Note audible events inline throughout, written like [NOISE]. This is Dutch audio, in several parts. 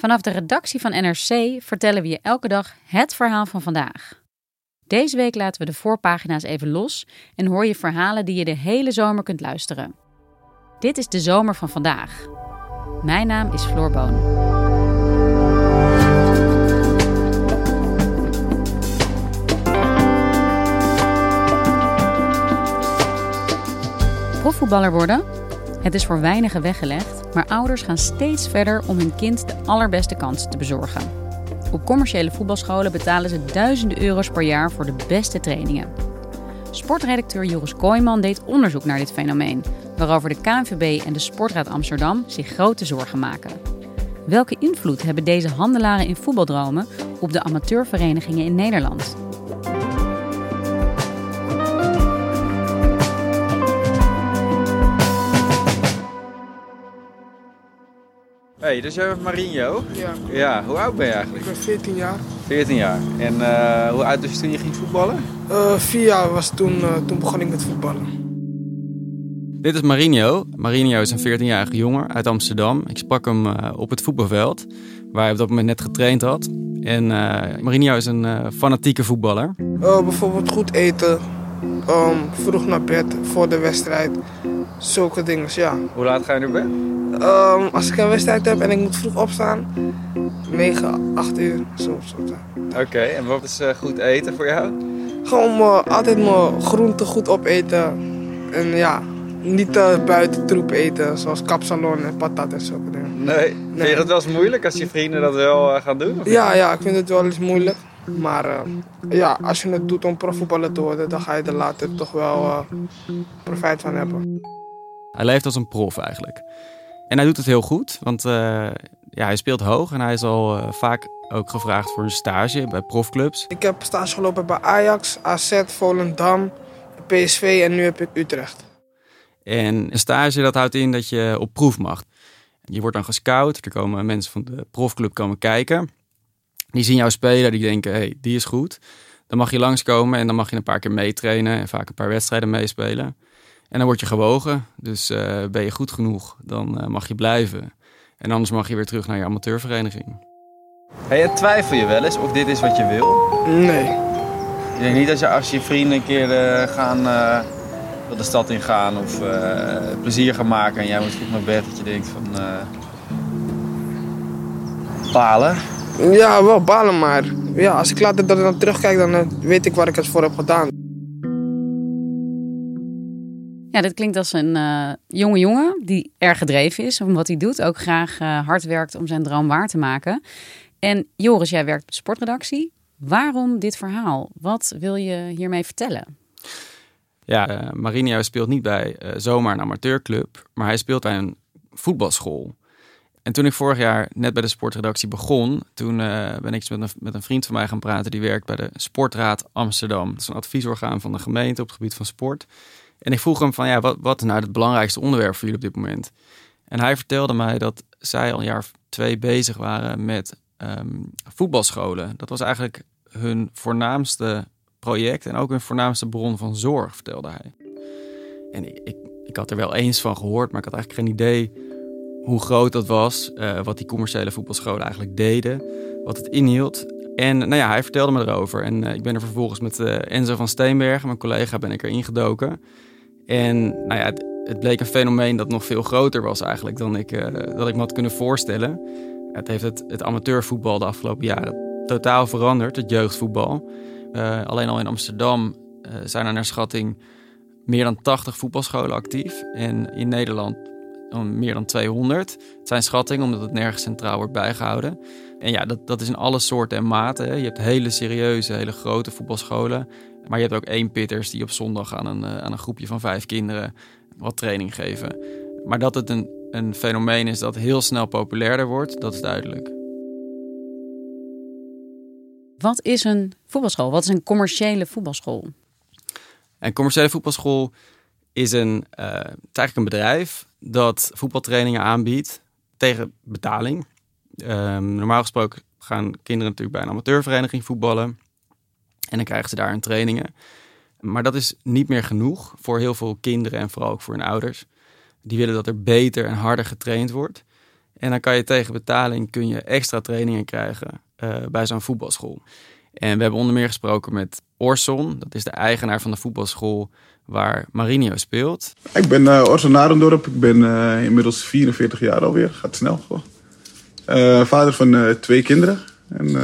Vanaf de redactie van NRC vertellen we je elke dag het verhaal van vandaag. Deze week laten we de voorpagina's even los en hoor je verhalen die je de hele zomer kunt luisteren. Dit is de zomer van vandaag. Mijn naam is Floor Boon. Profvoetballer worden? Het is voor weinigen weggelegd, maar ouders gaan steeds verder om hun kind de allerbeste kansen te bezorgen. Op commerciële voetbalscholen betalen ze duizenden euro's per jaar voor de beste trainingen. Sportredacteur Joris Kooijman deed onderzoek naar dit fenomeen, waarover de KNVB en de Sportraad Amsterdam zich grote zorgen maken. Welke invloed hebben deze handelaren in voetbaldromen op de amateurverenigingen in Nederland? Hey, dus jij bent Marinho? Ja, Ja, hoe oud ben je ik eigenlijk? ben 14 jaar. 14 jaar. En eh, hoe oud was je toen je ging voetballen? Eh vier jaar was toen, eh, toen begon ik met voetballen. Dit is Marinho. Marinho is een 14-jarige jongen uit Amsterdam. Ik sprak hem eh, op het voetbalveld, waar hij op dat moment net getraind had. En eh Marinho is een eh, fanatieke voetballer. Eh, bijvoorbeeld goed eten, ehm, vroeg naar bed voor de wedstrijd. Zulke dingen, ja. Hoe laat ga je naar bed? Ehm, als ik een wedstrijd heb en ik moet vroeg opstaan, 9, 8 uur, zo. zo. Oké, en wat is eh, goed eten voor jou? Gewoon eh, altijd mijn groenten goed opeten. En ja, niet eh, buiten troep eten, zoals kapsalon en patat en zulke dingen. Nee. Vind je dat wel eens moeilijk als je vrienden dat wel gaan doen? of? Ja, ja, ik vind het wel eens moeilijk. Maar ja, als je het doet om profvoetballer te worden, dan ga je er later toch wel profijt van hebben. Hij leeft als een prof eigenlijk. En hij doet het heel goed, want eh, ja, hij speelt hoog en hij is al eh, vaak ook gevraagd voor een stage bij profclubs. Ik heb stage gelopen bij Ajax, AZ, Volendam, PSV en nu heb ik Utrecht. En een stage dat houdt in dat je op proef mag. Je wordt dan gescout, er komen mensen van de profclub komen kijken. Die zien jou spelen, die denken, hey, die is goed. Dan mag je langskomen en dan mag je een paar keer meetrainen en vaak een paar wedstrijden meespelen. En dan word je gewogen, dus eh, ben je goed genoeg, dan eh, mag je blijven. En anders mag je weer terug naar je amateurvereniging. Hey, twijfel je wel eens of dit is wat je wil? Nee, Je denkt niet dat je als je vrienden een keer eh, gaan eh, de stad in gaan of eh, plezier gaan maken en jij moet vroeg naar bed, dat je denkt van eh palen. ja, wel balen, maar ja, als ik later dan terugkijk, dan weet ik waar ik het voor heb gedaan. Ja, dit klinkt als een eh, jonge jongen die erg gedreven is om wat hij doet. Ook graag eh, hard werkt om zijn droom waar te maken. En Joris, jij werkt op de sportredactie. Waarom dit verhaal? Wat wil je hiermee vertellen? Ja, Marinho speelt niet bij zomaar een amateurclub, maar hij speelt bij een voetbalschool. En toen ik vorig jaar net bij de sportredactie begon, toen ben ik met een, met een vriend van mij gaan praten die werkt bij de Sportraad Amsterdam. Dat is een adviesorgaan van de gemeente op het gebied van sport. En ik vroeg hem van, ja, wat, wat is nou het belangrijkste onderwerp voor jullie op dit moment? En hij vertelde mij dat zij al een jaar of twee bezig waren met ehm, voetbalscholen. Dat was eigenlijk hun voornaamste project en ook hun voornaamste bron van zorg, vertelde hij. En ik, ik, ik had er wel eens van gehoord, maar ik had eigenlijk geen idee hoe groot dat was, eh, wat die commerciële voetbalscholen eigenlijk deden, wat het inhield. En nou ja, hij vertelde me erover. En eh, ik ben er vervolgens met eh, Enzo van Steenbergen, mijn collega, ben ik erin gedoken. En nou ja, het, bleek een fenomeen dat nog veel groter was eigenlijk dan ik, eh, dat ik me had kunnen voorstellen. Het heeft het, het amateurvoetbal de afgelopen jaren totaal veranderd, het jeugdvoetbal. Eh, alleen al in Amsterdam eh, zijn er naar schatting meer dan 80 voetbalscholen actief. En in Nederland meer dan 200. Het zijn schattingen omdat het nergens centraal wordt bijgehouden. En ja, dat, dat is in alle soorten en maten. Je hebt hele serieuze, hele grote voetbalscholen. Maar je hebt ook één pitters die op zondag aan een, eh, aan een groepje van vijf kinderen wat training geven. Maar dat het een, een fenomeen is dat heel snel populairder wordt, dat is duidelijk. Wat is een voetbalschool? Wat is een commerciële voetbalschool? Een commerciële voetbalschool is een, uh, het eigenlijk een bedrijf dat voetbaltrainingen aanbiedt tegen betaling. Um, normaal gesproken gaan kinderen natuurlijk bij een amateurvereniging voetballen. En dan krijgen ze daar hun trainingen. Maar dat is niet meer genoeg voor heel veel kinderen en vooral ook voor hun ouders. Die willen dat er beter en harder getraind wordt. En dan kan je tegen betaling kun je extra trainingen krijgen uh, bij zo'n voetbalschool. En we hebben onder meer gesproken met Orson. Dat is de eigenaar van de voetbalschool waar Marinho speelt. Ik ben uh, Orson Narendorp. Ik ben uh, inmiddels 44 jaar alweer. Gaat snel. Uh, vader van twee kinderen. Een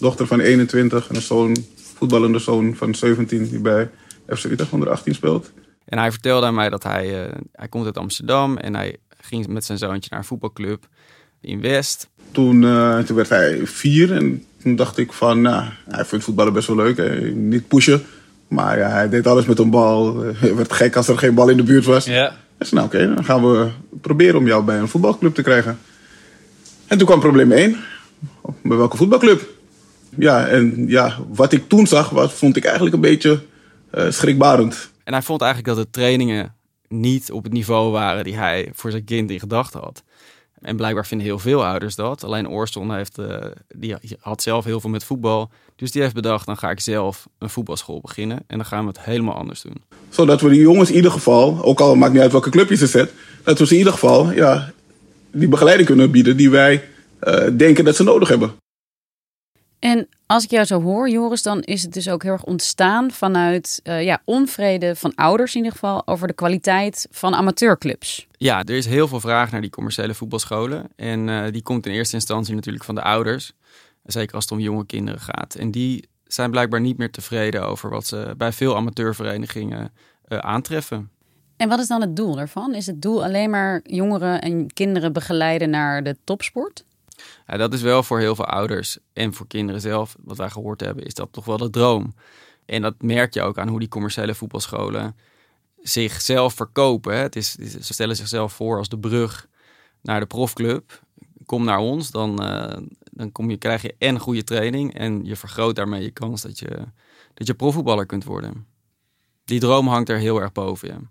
dochter van 21 en een zoon, voetballende zoon van 17 die bij FC Utrecht onder 18 speelt. En hij vertelde aan mij dat hij, hij komt uit Amsterdam en hij ging met zijn zoontje naar een voetbalclub in West. Toen, toen werd hij vier en toen dacht ik van, nou, hij vindt voetballen best wel leuk. Hè. Niet pushen, maar ja, hij deed alles met een bal. [LAUGHS] Het werd gek als er geen bal in de buurt was. Ja. Dus nou oké, dan gaan we proberen om jou bij een voetbalclub te krijgen. En toen kwam probleem 1. Bij welke voetbalclub? Ja, en ja, wat ik toen zag, was, vond ik eigenlijk een beetje uh, schrikbarend. En hij vond eigenlijk dat de trainingen niet op het niveau waren die hij voor zijn kind in gedachten had. En blijkbaar vinden heel veel ouders dat. Alleen Oorston heeft, uh, die had zelf heel veel met voetbal. Dus die heeft bedacht, dan ga ik zelf een voetbalschool beginnen. En dan gaan we het helemaal anders doen. Zodat we die jongens in ieder geval, ook al maakt niet uit welke club je ze zet. Dat we ze in ieder geval ja, die begeleiding kunnen bieden die wij uh, denken dat ze nodig hebben. En als ik jou zo hoor, Joris, dan is het dus ook heel erg ontstaan vanuit uh, ja, onvrede van ouders in ieder geval over de kwaliteit van amateurclubs. Ja, er is heel veel vraag naar die commerciële voetbalscholen. En uh, die komt in eerste instantie natuurlijk van de ouders. Zeker als het om jonge kinderen gaat. En die zijn blijkbaar niet meer tevreden over wat ze bij veel amateurverenigingen uh, aantreffen. En wat is dan het doel daarvan? Is het doel alleen maar jongeren en kinderen begeleiden naar de topsport? Dat is wel voor heel veel ouders en voor kinderen zelf, wat wij gehoord hebben, is dat toch wel de droom. En dat merk je ook aan hoe die commerciële voetbalscholen zichzelf verkopen. Het is, ze stellen zichzelf voor als de brug naar de profclub. Kom naar ons, dan, uh, dan kom je, krijg je en goede training en je vergroot daarmee je kans dat je, dat je profvoetballer kunt worden. Die droom hangt er heel erg boven je.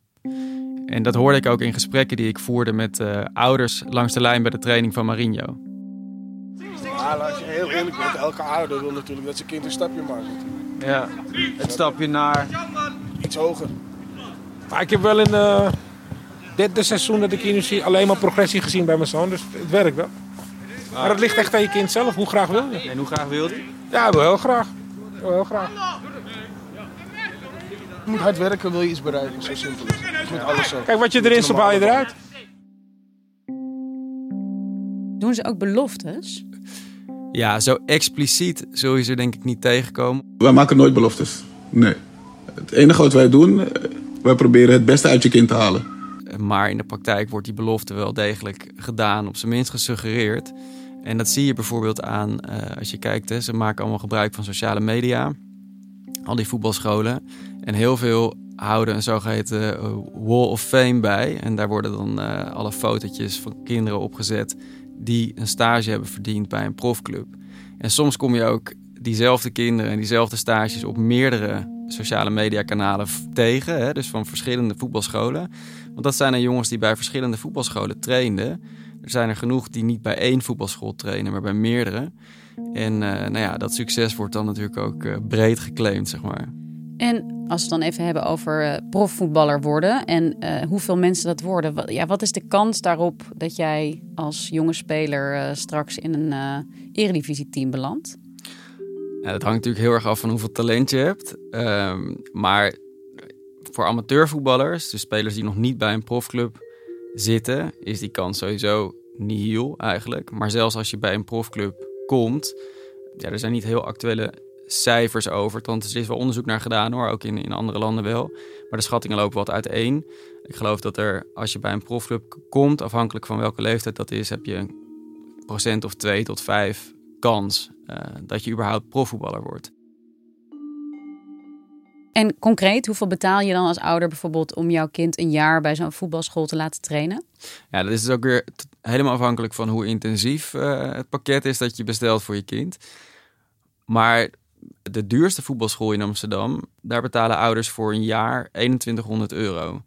En dat hoorde ik ook in gesprekken die ik voerde met uh, ouders langs de lijn bij de training van Marinho. Ja, als je heel eerlijk bent, elke ouder wil natuurlijk dat zijn kind een stapje maakt. Ja, het stapje naar... Iets hoger. Maar ik heb wel in uh, dit seizoen dat ik hier nu zie alleen maar progressie gezien bij mijn zoon. Dus het werkt wel. Maar het ligt echt aan je kind zelf. Hoe graag wil je? En hoe graag wil je? Ja, wel heel graag. Wel heel graag. Je moet hard werken, wil je iets bereiken. Zo simpel is het. Met alles zo. Kijk, wat je erin stopt, haal je eruit. Doen ze ook beloftes? Ja, zo expliciet zul je ze denk ik niet tegenkomen. Wij maken nooit beloftes. Nee. Het enige wat wij doen, eh, wij proberen het beste uit je kind te halen. Maar in de praktijk wordt die belofte wel degelijk gedaan, op zijn minst gesuggereerd. En dat zie je bijvoorbeeld aan, uh, als je kijkt, hè, ze maken allemaal gebruik van sociale media. Al die voetbalscholen. En heel veel houden een zogeheten uh, wall of fame bij. En daar worden dan uh, alle fotootjes van kinderen opgezet die een stage hebben verdiend bij een profclub. En soms kom je ook diezelfde kinderen en diezelfde stages op meerdere sociale mediakanalen tegen. Hè, dus van verschillende voetbalscholen. Want dat zijn er jongens die bij verschillende voetbalscholen trainden. Er zijn er genoeg die niet bij één voetbalschool trainen, maar bij meerdere. En uh, nou ja, dat succes wordt dan natuurlijk ook uh, breed geclaimd, zeg maar. En als we het dan even hebben over uh, profvoetballer worden en uh, hoeveel mensen dat worden. Wat, ja, wat is de kans daarop dat jij als jonge speler uh, straks in een eredivisie-team belandt? Ja, dat hangt natuurlijk heel erg af van hoeveel talent je hebt. Um, maar voor amateurvoetballers, dus spelers die nog niet bij een profclub zitten, is die kans sowieso nihil eigenlijk. Maar zelfs als je bij een profclub komt, ja, er zijn niet heel actuele cijfers over. Want er is wel onderzoek naar gedaan hoor, ook in, in andere landen wel. Maar de schattingen lopen wat uiteen. Ik geloof dat er, als je bij een profclub komt, afhankelijk van welke leeftijd dat is, heb je een procent of twee tot vijf kans uh, dat je überhaupt profvoetballer wordt. En concreet, hoeveel betaal je dan als ouder bijvoorbeeld om jouw kind een jaar bij zo'n voetbalschool te laten trainen? Ja, dat is dus ook weer helemaal afhankelijk van hoe intensief uh, het pakket is dat je bestelt voor je kind. Maar de duurste voetbalschool in Amsterdam, daar betalen ouders voor een jaar 2100 euro.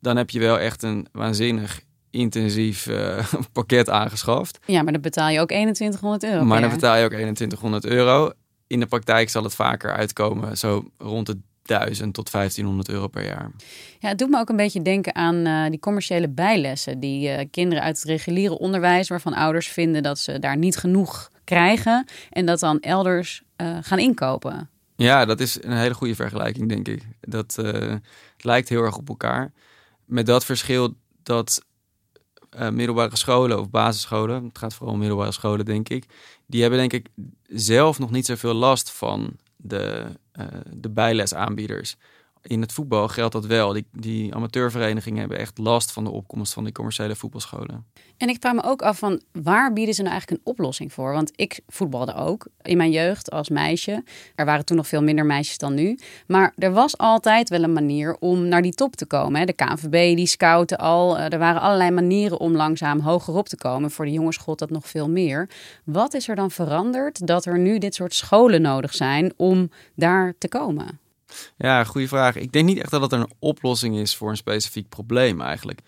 Dan heb je wel echt een waanzinnig intensief uh, [LAUGHS] pakket aangeschaft. Ja, maar dan betaal je ook 2100 euro. Maar dan betaal je ook 2100 euro. In de praktijk zal het vaker uitkomen, zo rond de 1000 tot 1500 euro per jaar. Ja, het doet me ook een beetje denken aan uh, die commerciële bijlessen. Die uh, kinderen uit het reguliere onderwijs, waarvan ouders vinden dat ze daar niet genoeg krijgen. En dat dan elders uh, gaan inkopen. Ja, dat is een hele goede vergelijking, denk ik. Dat het lijkt heel erg op elkaar. Met dat verschil dat middelbare scholen of basisscholen, het gaat vooral om middelbare scholen, denk ik, die hebben denk ik zelf nog niet zoveel last van de, de bijlesaanbieders. In het voetbal geldt dat wel. Die, die amateurverenigingen hebben echt last van de opkomst van die commerciële voetbalscholen. En ik vraag me ook af van waar bieden ze nou eigenlijk een oplossing voor? Want ik voetbalde ook in mijn jeugd als meisje. Er waren toen nog veel minder meisjes dan nu. Maar er was altijd wel een manier om naar die top te komen. De KNVB die scouten al. Eh, er waren allerlei manieren om langzaam hoger op te komen. Voor de jongens gold dat nog veel meer. Wat is er dan veranderd dat er nu dit soort scholen nodig zijn om daar te komen? Ja, goede vraag. Ik denk niet echt dat het een oplossing is voor een specifiek probleem eigenlijk.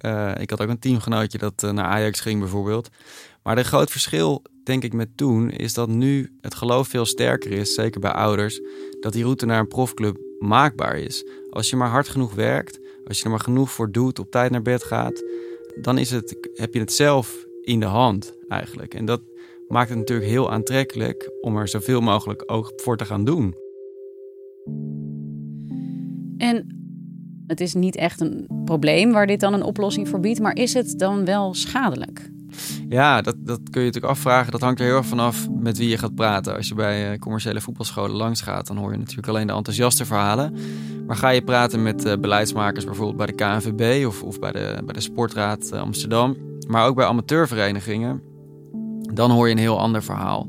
Uh, ik had ook een teamgenootje dat uh, naar Ajax ging bijvoorbeeld. Maar het groot verschil, denk ik, met toen is dat nu het geloof veel sterker is, zeker bij ouders, dat die route naar een profclub maakbaar is. Als je maar hard genoeg werkt, als je er maar genoeg voor doet, op tijd naar bed gaat, dan is het, heb je het zelf in de hand eigenlijk. En dat maakt het natuurlijk heel aantrekkelijk om er zoveel mogelijk ook voor te gaan doen. En het is niet echt een probleem waar dit dan een oplossing voor biedt, maar is het dan wel schadelijk? Ja, dat, dat kun je natuurlijk afvragen. Dat hangt er heel erg vanaf met wie je gaat praten. Als je bij uh, commerciële voetbalscholen langs gaat, dan hoor je natuurlijk alleen de enthousiaste verhalen. Maar ga je praten met uh, beleidsmakers, bijvoorbeeld bij de KNVB of, of bij, de, bij de Sportraad uh, Amsterdam, maar ook bij amateurverenigingen, dan hoor je een heel ander verhaal.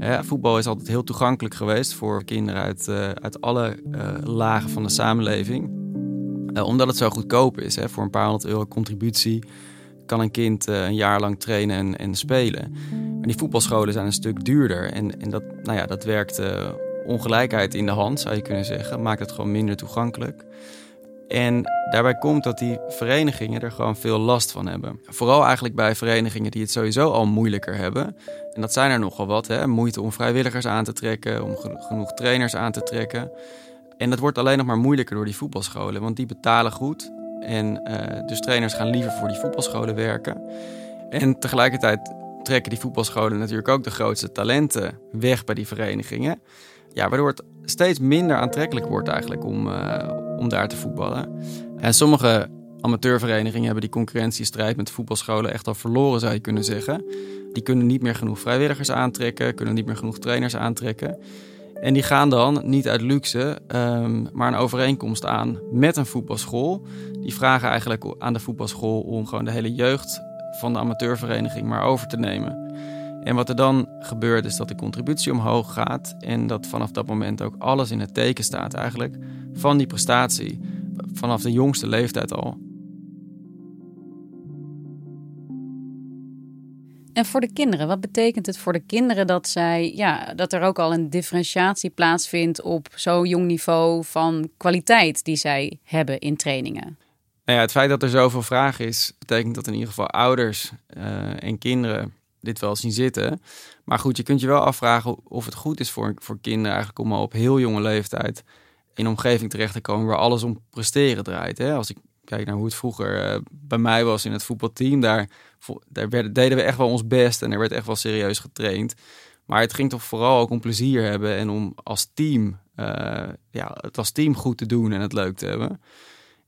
Voetbal is altijd heel toegankelijk geweest voor kinderen uit, uh, uit alle uh, lagen van de samenleving. Uh, omdat het zo goedkoop is. Hè. Voor een paar honderd euro contributie kan een kind een jaar lang trainen en, en spelen. Maar die voetbalscholen zijn een stuk duurder. En, en dat, nou ja, dat werkt ongelijkheid in de hand, zou je kunnen zeggen. Maakt het gewoon minder toegankelijk. En daarbij komt dat die verenigingen er gewoon veel last van hebben. Vooral eigenlijk bij verenigingen die het sowieso al moeilijker hebben. En dat zijn er nogal wat. Hè? Moeite om vrijwilligers aan te trekken, om genoeg trainers aan te trekken. En dat wordt alleen nog maar moeilijker door die voetbalscholen, want die betalen goed. En uh, dus trainers gaan liever voor die voetbalscholen werken. En tegelijkertijd trekken die voetbalscholen natuurlijk ook de grootste talenten weg bij die verenigingen. Ja, waardoor het steeds minder aantrekkelijk wordt eigenlijk om, uh, om daar te voetballen. En sommige amateurverenigingen hebben die concurrentiestrijd met voetbalscholen echt al verloren, zou je kunnen zeggen. Die kunnen niet meer genoeg vrijwilligers aantrekken, kunnen niet meer genoeg trainers aantrekken. En die gaan dan niet uit luxe, um, maar een overeenkomst aan met een voetbalschool. Die vragen eigenlijk aan de voetbalschool om gewoon de hele jeugd van de amateurvereniging maar over te nemen. En wat er dan gebeurt is dat de contributie omhoog gaat en dat vanaf dat moment ook alles in het teken staat eigenlijk van die prestatie, vanaf de jongste leeftijd al. En voor de kinderen, wat betekent het voor de kinderen dat zij, ja, dat er ook al een differentiatie plaatsvindt op zo'n jong niveau van kwaliteit die zij hebben in trainingen? Nou ja, het feit dat er zoveel vraag is, betekent dat in ieder geval ouders uh, en kinderen dit wel zien zitten. Maar goed, je kunt je wel afvragen of het goed is voor, voor kinderen eigenlijk om al op heel jonge leeftijd in een omgeving terecht te komen waar alles om presteren draait. Hè? Als ik kijk naar hoe het vroeger uh, bij mij was in het voetbalteam, daar, daar deden we echt wel ons best en er werd echt wel serieus getraind. Maar het ging toch vooral ook om plezier hebben en om als team, uh, ja, het als team goed te doen en het leuk te hebben.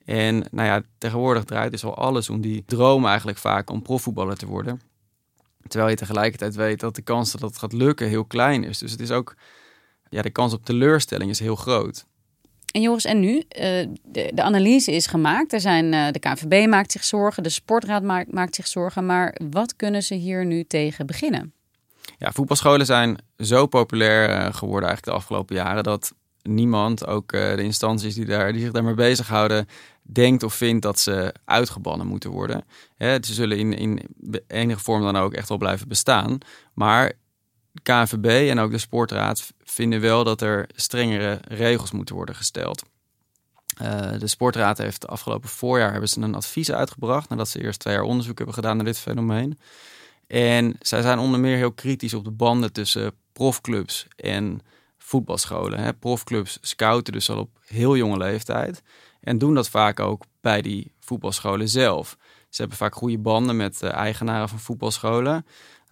En nou ja, tegenwoordig draait dus al alles om die droom eigenlijk vaak om profvoetballer te worden. Terwijl je tegelijkertijd weet dat de kans dat het gaat lukken heel klein is. Dus het is ook, ja, de kans op teleurstelling is heel groot. En Joris, en nu? Uh, de, de, analyse is gemaakt. Er zijn, uh, de KNVB maakt zich zorgen, de Sportraad maakt, maakt zich zorgen. Maar wat kunnen ze hier nu tegen beginnen? Ja, voetbalscholen zijn zo populair uh, geworden eigenlijk de afgelopen jaren... dat niemand, ook de instanties die, daar, die zich daarmee bezighouden, denkt of vindt dat ze uitgebannen moeten worden. Hè, ze zullen in, in enige vorm dan ook echt wel blijven bestaan. Maar KNVB en ook de Sportraad vinden wel dat er strengere regels moeten worden gesteld. Uh, de Sportraad heeft afgelopen voorjaar hebben ze een advies uitgebracht nadat ze eerst twee jaar onderzoek hebben gedaan naar dit fenomeen. En zij zijn onder meer heel kritisch op de banden tussen profclubs en voetbalscholen. Hè. Profclubs scouten dus al op heel jonge leeftijd en doen dat vaak ook bij die voetbalscholen zelf. Ze hebben vaak goede banden met eigenaren van voetbalscholen.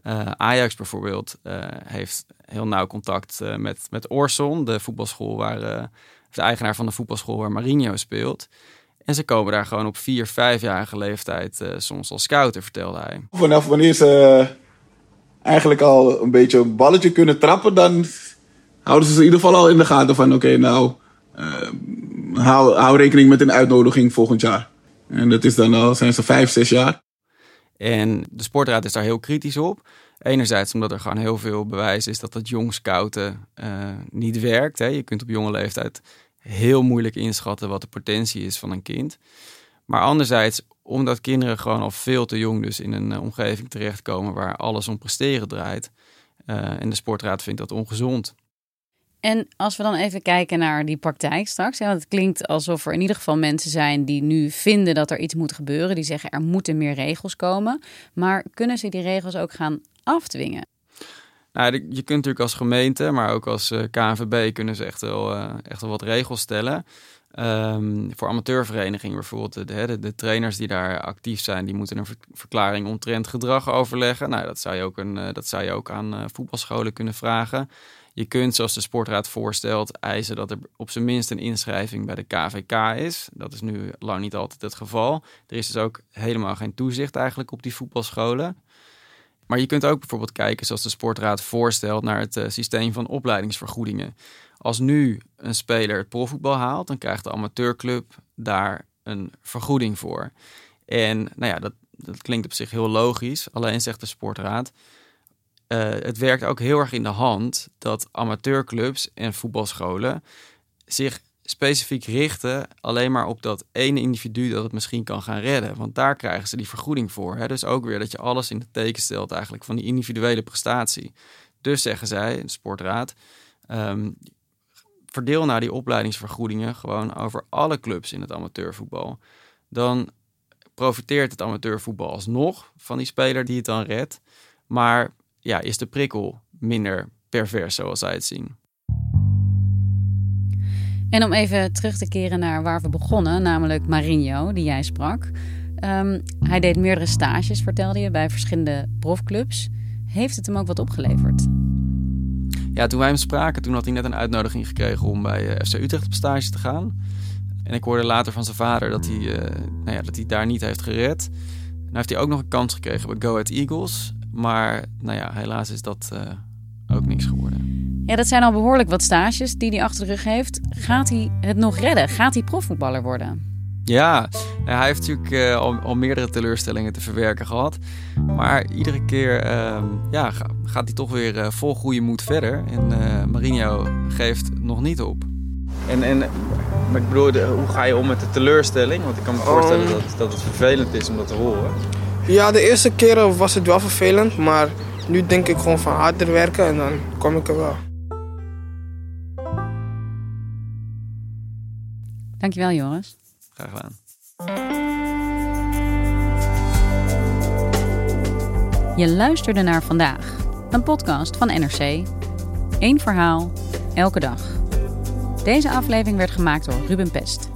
Uh, Ajax bijvoorbeeld uh, heeft heel nauw contact met, met Orson, de voetbalschool waar de eigenaar van de voetbalschool waar Marinho speelt. En ze komen daar gewoon op vier, vijfjarige leeftijd soms als scouter, vertelde hij. Vanaf wanneer ze eigenlijk al een beetje een balletje kunnen trappen, dan houden ze ze in ieder geval al in de gaten van oké, nou, hou, hou rekening met een uitnodiging volgend jaar. En dat is dan al, zijn ze vijf, zes jaar. En de sportraad is daar heel kritisch op. Enerzijds omdat er gewoon heel veel bewijs is dat het jong scouten uh, niet werkt. Hè. Je kunt op jonge leeftijd heel moeilijk inschatten wat de potentie is van een kind. Maar anderzijds omdat kinderen gewoon al veel te jong dus in een uh, omgeving terechtkomen waar alles om presteren draait. Uh, en de sportraad vindt dat ongezond. En als we dan even kijken naar die praktijk straks. want het klinkt alsof er in ieder geval mensen zijn die nu vinden dat er iets moet gebeuren. Die zeggen er moeten meer regels komen. Maar kunnen ze die regels ook gaan afdwingen? Nou, je kunt natuurlijk als gemeente, maar ook als eh, KNVB kunnen ze echt wel, uh, echt wel wat regels stellen. Um, voor amateurverenigingen bijvoorbeeld, de, de, trainers die daar actief zijn, die moeten een verklaring omtrent gedrag overleggen. Nou, dat zou je ook, een, uh, dat zou je ook aan voetbalscholen kunnen vragen. Je kunt, zoals de sportraad voorstelt, eisen dat er op zijn minst een inschrijving bij de KVK is. Dat is nu lang niet altijd het geval. Er is dus ook helemaal geen toezicht eigenlijk op die voetbalscholen. Maar je kunt ook bijvoorbeeld kijken, zoals de sportraad voorstelt, naar het uh, systeem van opleidingsvergoedingen. Als nu een speler het profvoetbal haalt, dan krijgt de amateurclub daar een vergoeding voor. En nou ja, dat, dat klinkt op zich heel logisch. Alleen zegt de sportraad, uh, het werkt ook heel erg in de hand dat amateurclubs en voetbalscholen zich specifiek richten alleen maar op dat ene individu dat het misschien kan gaan redden. Want daar krijgen ze die vergoeding voor. Hè? Dus ook weer dat je alles in het teken stelt eigenlijk van die individuele prestatie. Dus zeggen zij, de sportraad, um, verdeel nou die opleidingsvergoedingen gewoon over alle clubs in het amateurvoetbal. Dan profiteert het amateurvoetbal alsnog van die speler die het dan redt. Maar ja, is de prikkel minder pervers zoals zij het zien. En om even terug te keren naar waar we begonnen, namelijk Marinho, die jij sprak. Um, hij deed meerdere stages, vertelde je, bij verschillende profclubs. Heeft het hem ook wat opgeleverd? Ja, toen wij hem spraken, toen had hij net een uitnodiging gekregen om bij eh, FC Utrecht op stage te gaan. En ik hoorde later van zijn vader dat hij, uh, nou ja, dat hij daar niet heeft gered. En heeft hij ook nog een kans gekregen bij Go Ahead Eagles. Maar nou ja, helaas is dat uh, ook niks geworden. Ja, dat zijn al behoorlijk wat stages die hij achter de rug heeft. Gaat hij het nog redden? Gaat hij profvoetballer worden? Ja, hij heeft natuurlijk uh, al, al, meerdere teleurstellingen te verwerken gehad. Maar iedere keer uh, ja, gaat hij toch weer uh, vol goede moed verder. En uh, Marinho geeft nog niet op. En, en maar ik bedoel, hoe ga je om met de teleurstelling? Want ik kan me voorstellen um, dat, dat het vervelend is om dat te horen. Ja, de eerste keren was het wel vervelend, maar nu denk ik gewoon van harder werken en dan kom ik er wel. Dankjewel Joris. Graag gedaan. Je luisterde naar vandaag, een podcast van NRC. Eén verhaal, elke dag. Deze aflevering werd gemaakt door Ruben Pest.